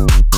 You.